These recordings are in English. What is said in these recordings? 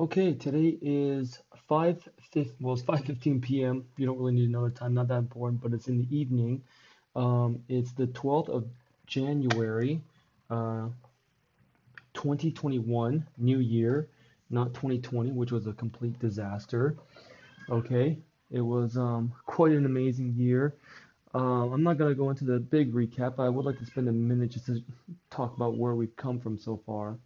Okay, today is 5 5 well, it's 5:15 p.m. You don't really need another time, not that important, but it's in the evening. Um, it's the 12th of January, uh, 2021, new year, not 2020, which was a complete disaster. Okay, it was um, quite an amazing year. Uh, I'm not gonna go into the big recap. I would like to spend a minute just to talk about where we've come from so far.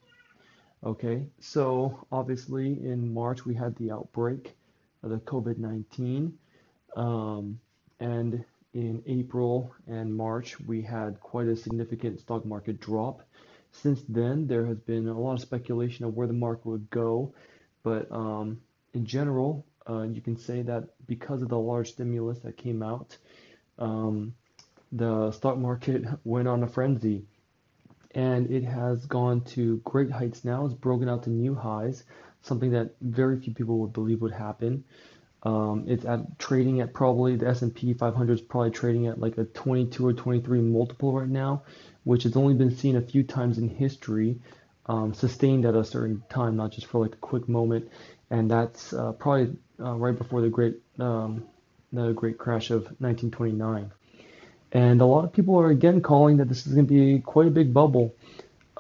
Okay, so obviously in March we had the outbreak of the COVID-19, um, and in April and March we had quite a significant stock market drop. Since then, there has been a lot of speculation of where the market would go, but um, in general, uh, you can say that because of the large stimulus that came out, um, the stock market went on a frenzy and it has gone to great heights now. It's broken out to new highs, something that very few people would believe would happen. Um, it's at trading at probably the S&P 500 is probably trading at like a 22 or 23 multiple right now, which has only been seen a few times in history, um, sustained at a certain time, not just for like a quick moment. And that's uh, probably uh, right before the great um, the great crash of 1929. And a lot of people are again calling that this is going to be quite a big bubble.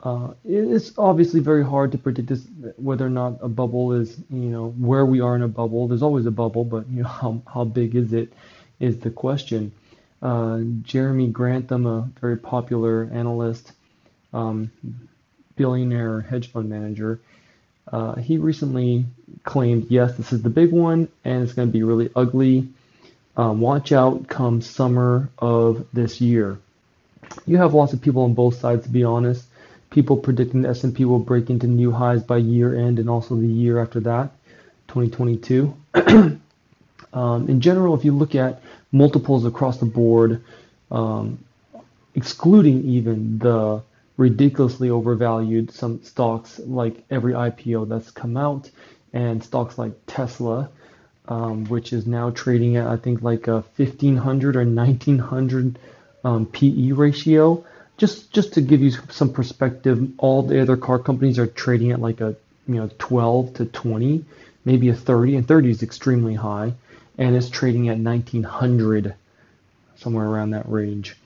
Uh, it's obviously very hard to predict this, whether or not a bubble is, you know, where we are in a bubble. There's always a bubble, but you know, how, how big is it is the question. Uh, Jeremy Grantham, a very popular analyst, um, billionaire hedge fund manager, uh, he recently claimed, yes, this is the big one, and it's going to be really ugly. Um, watch out come summer of this year. You have lots of people on both sides, to be honest. People predicting the S&P will break into new highs by year end and also the year after that, 2022. um, in general, if you look at multiples across the board, um, excluding even the ridiculously overvalued some stocks like every IPO that's come out and stocks like Tesla, um, which is now trading at I think like a 1500 or 1900 um, PE ratio. Just just to give you some perspective, all the other car companies are trading at like a you know 12 to 20, maybe a 30, and 30 is extremely high, and it's trading at 1900, somewhere around that range.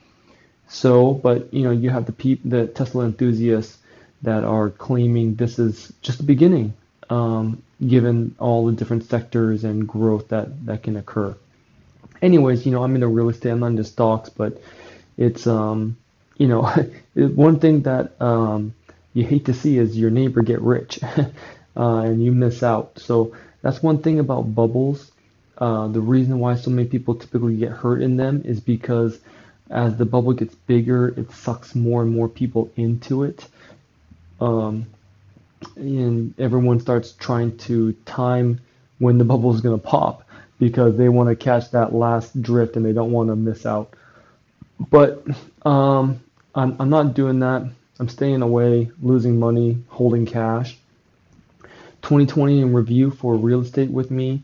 So, but you know, you have the peop- the Tesla enthusiasts that are claiming this is just the beginning um, given all the different sectors and growth that, that can occur. Anyways, you know, I'm in into real estate, I'm not into stocks, but it's, um, you know, one thing that um, you hate to see is your neighbor get rich uh, and you miss out. So that's one thing about bubbles. Uh, the reason why so many people typically get hurt in them is because as the bubble gets bigger, it sucks more and more people into it. Um, and everyone starts trying to time when the bubble is going to pop because they want to catch that last drift and they don't want to miss out. But um, I'm, I'm not doing that. I'm staying away, losing money, holding cash. 2020 in review for real estate with me.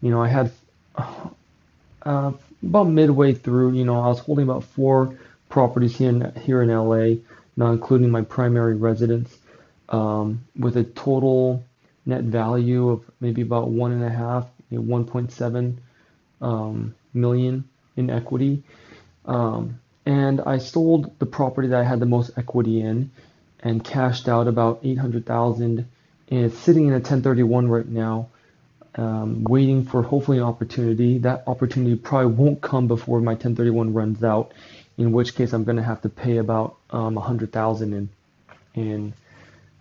You know, I had uh, about midway through, you know, I was holding about four properties here in, here in LA, not including my primary residence um, with a total net value of maybe about one and a half, you know, 1.7 um, million in equity. Um, and I sold the property that I had the most equity in and cashed out about 800,000 and it's sitting in a 1031 right now, um, waiting for hopefully an opportunity. That opportunity probably won't come before my 1031 runs out, in which case I'm going to have to pay about um, 100,000 in in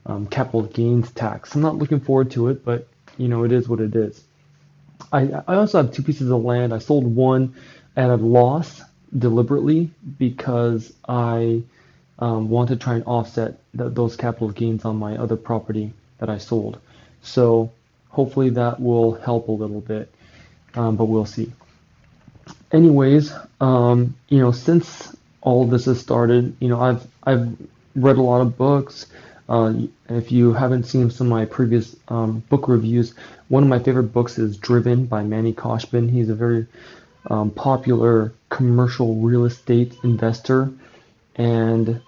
um, capital gains tax. I'm not looking forward to it, but you know, it is what it is. I, I also have two pieces of land. I sold one at a loss deliberately because I um, want to try and offset th- those capital gains on my other property that I sold. So hopefully that will help a little bit, um, but we'll see. Anyways, um, you know, since all this has started, you know, I've I've read a lot of books. Uh, if you haven't seen some of my previous um, book reviews, one of my favorite books is Driven by Manny Khoshbin. He's a very um, popular commercial real estate investor, and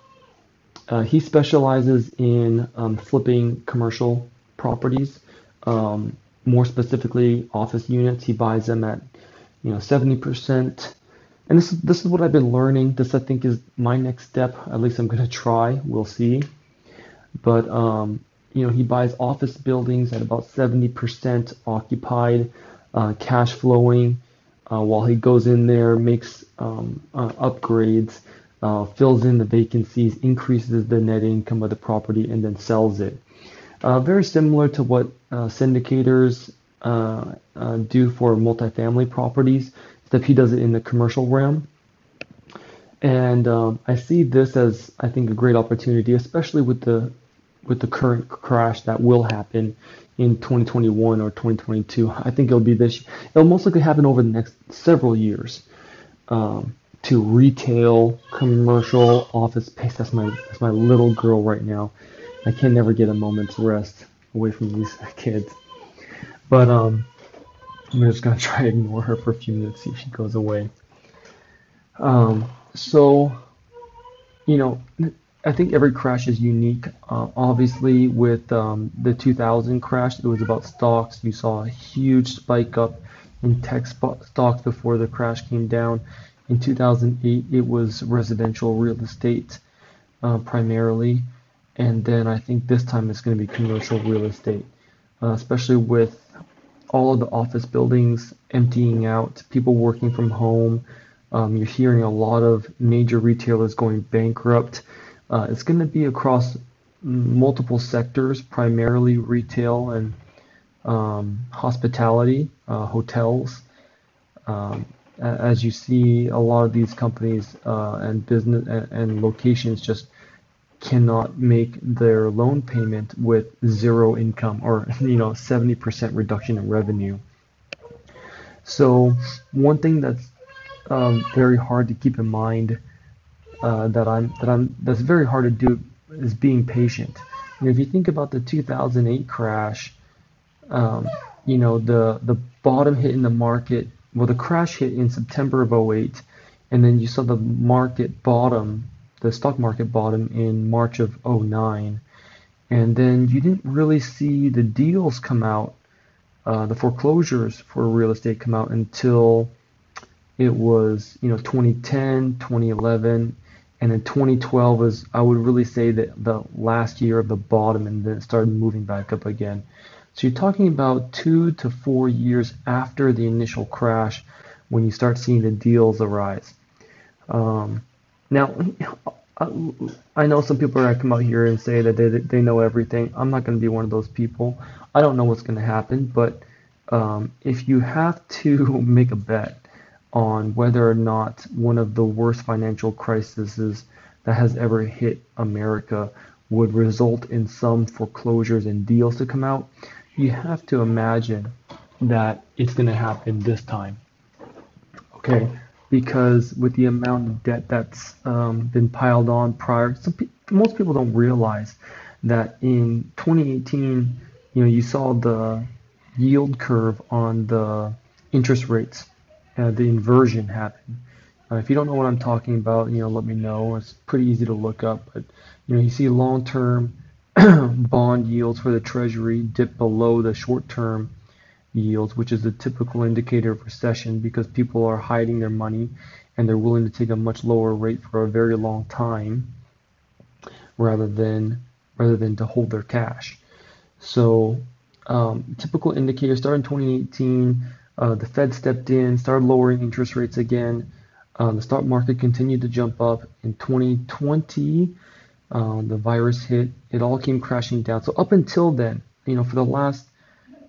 uh, he specializes in um, flipping commercial properties. Um, more specifically, office units. He buys them at you know 70%. And this is this is what I've been learning. This I think is my next step. At least I'm gonna try. We'll see. But um, you know, he buys office buildings at about 70% occupied, uh, cash flowing, uh, while he goes in there, makes um, uh, upgrades, uh, fills in the vacancies, increases the net income of the property, and then sells it. Uh, very similar to what uh, syndicators do for multifamily properties, except he does it in the commercial realm. And um, I see this as, I think, a great opportunity, especially with the with the current crash that will happen in 2021 or 2022. I think it'll be this. It'll most likely happen over the next several years. Um, to retail, commercial, office space. That's my that's my little girl right now. I can never get a moment's rest away from these kids. But um, I'm just gonna try to ignore her for a few minutes, see if she goes away. Um, so, you know, I think every crash is unique. Uh, obviously, with um, the 2000 crash, it was about stocks. You saw a huge spike up in tech stocks before the crash came down. In 2008, it was residential real estate uh, primarily. And then I think this time it's going to be commercial real estate, uh, especially with all of the office buildings emptying out, people working from home. Um, you're hearing a lot of major retailers going bankrupt. Uh, it's going to be across multiple sectors, primarily retail and um, hospitality, uh, hotels. Um, as you see, a lot of these companies uh, and business and, and, locations just cannot make their loan payment with zero income or you know 70% reduction in revenue. So one thing that's um, very hard to keep in mind uh, that I'm that I'm that's very hard to do is being patient. Know, if you think about the 2008 crash, um, you know the the bottom hit in the market. Well, the crash hit in September of 08, and then you saw the market bottom, the stock market bottom in March of 09, and then you didn't really see the deals come out, uh, the foreclosures for real estate come out until it was you know 2010, 2011 and then 2012 was, I would really say that the last year of the bottom and then it started moving back up again. So you're talking about two to four years after the initial crash when you start seeing the deals arise. Um, now, I know some people are going to come out here and say that they, they know everything. I'm not going to be one of those people. I don't know what's going to happen, but um, if you have to make a bet, on whether or not one of the worst financial crises that has ever hit America would result in some foreclosures and deals to come out, you have to imagine that it's going to happen this time. Okay, because with the amount of debt that's um, been piled on prior, pe- most people don't realize that in 2018, you know, you saw the yield curve on the interest rates uh, the inversion happen. Uh, if you don't know what I'm talking about, you know, let me know. It's pretty easy to look up, but you know, you see long-term bond yields for the Treasury dip below the short-term yields, which is a typical indicator of recession because people are hiding their money and they're willing to take a much lower rate for a very long time rather than rather than to hold their cash. So um, typical indicator starting 2018 uh, the Fed stepped in, started lowering interest rates again. Uh, the stock market continued to jump up. In 2020, uh, the virus hit. It all came crashing down. So up until then, you know, for the last,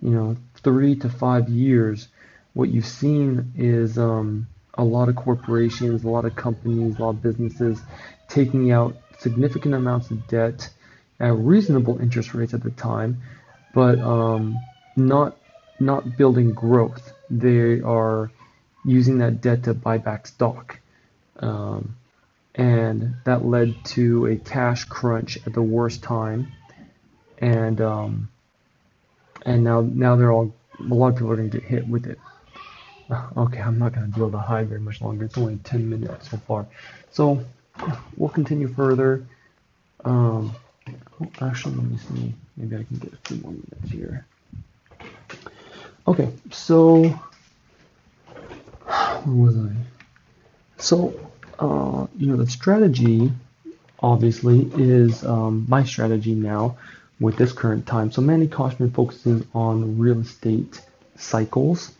you know, three to five years, what you've seen is um, a lot of corporations, a lot of companies, a lot of businesses taking out significant amounts of debt at reasonable interest rates at the time, but um, not not building growth they are using that debt to buy back stock. Um, and that led to a cash crunch at the worst time. And um, and now now they're all a lot of people are going to get hit with it. Okay, I'm not going to be able to hide very much longer. It's only 10 minutes so far. So we'll continue further. Um, oh, actually, let me see. Maybe I can get a few more minutes here. Okay, so where was I? So, uh, you know, the strategy obviously is um, my strategy now with this current time. So Manny Khoshbin focuses on real estate cycles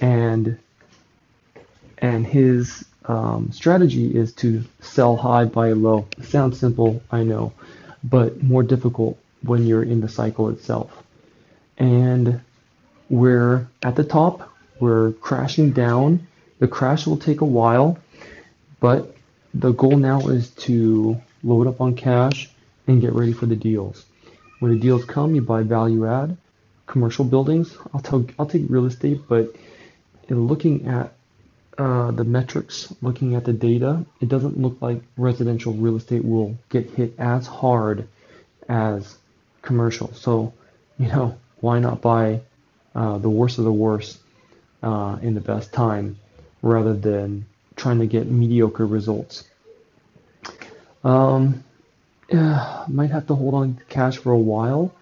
and and his um, strategy is to sell high, buy low. Sounds simple, I know, but more difficult when you're in the cycle itself. And we're at the top, we're crashing down. The crash will take a while, but the goal now is to load up on cash and get ready for the deals. When the deals come, you buy value add, commercial buildings. I'll tell, I'll take real estate, but looking at uh, the metrics, looking at the data, it doesn't look like residential real estate will get hit as hard as commercial. So, you know, why not buy uh, the worst of the worst uh, in the best time rather than trying to get mediocre results? Um, yeah, might have to hold on to cash for a while,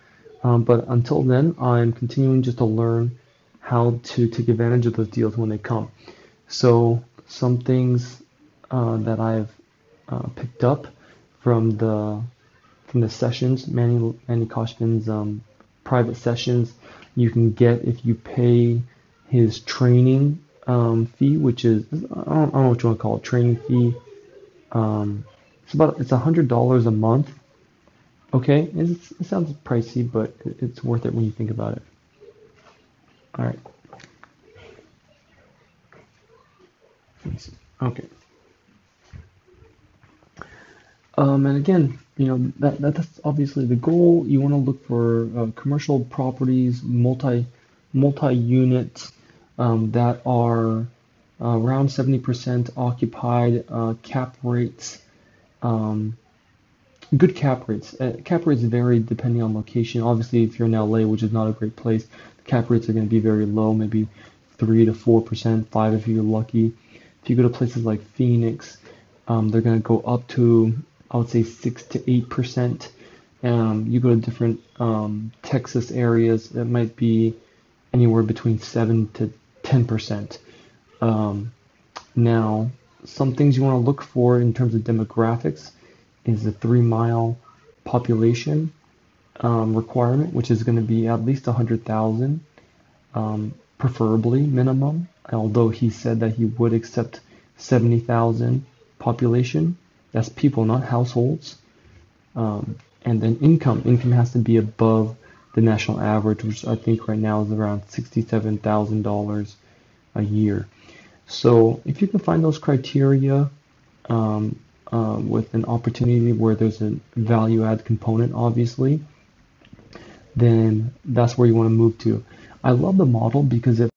um, but until then, I'm continuing just to learn how to take advantage of those deals when they come. So some things uh, that I've uh, picked up from the from the sessions, Manny Manny Khoshbin's um, private sessions, you can get if you pay his training um, fee, which is I don't, I don't, know what you want to call it, training fee. Um, it's about it's a hundred dollars a month. Okay, it's, it sounds pricey, but it's worth it when you think about it. All right. Okay. Um, and again, you know that, that that's obviously the goal. You want to look for uh, commercial properties, multi multi units um, that are uh, around 70% occupied, uh, cap rates, um, good cap rates. Uh, cap rates vary depending on location. Obviously, if you're in LA, which is not a great place, the cap rates are going to be very low, maybe three to four percent, five if you're lucky. If you go to places like Phoenix, um, they're going to go up to, I would say, 6 to 8%. Um, you go to different um, Texas areas, it might be anywhere between 7 to 10%. Um, now, some things you want to look for in terms of demographics is the three mile population um, requirement, which is going to be at least 100,000, um, preferably minimum although he said that he would accept 70,000 population. That's people, not households. Um, and then income. Income has to be above the national average, which I think right now is around $67,000 a year. So if you can find those criteria um, uh, with an opportunity where there's a value add component, obviously, then that's where you want to move to. I love the model because it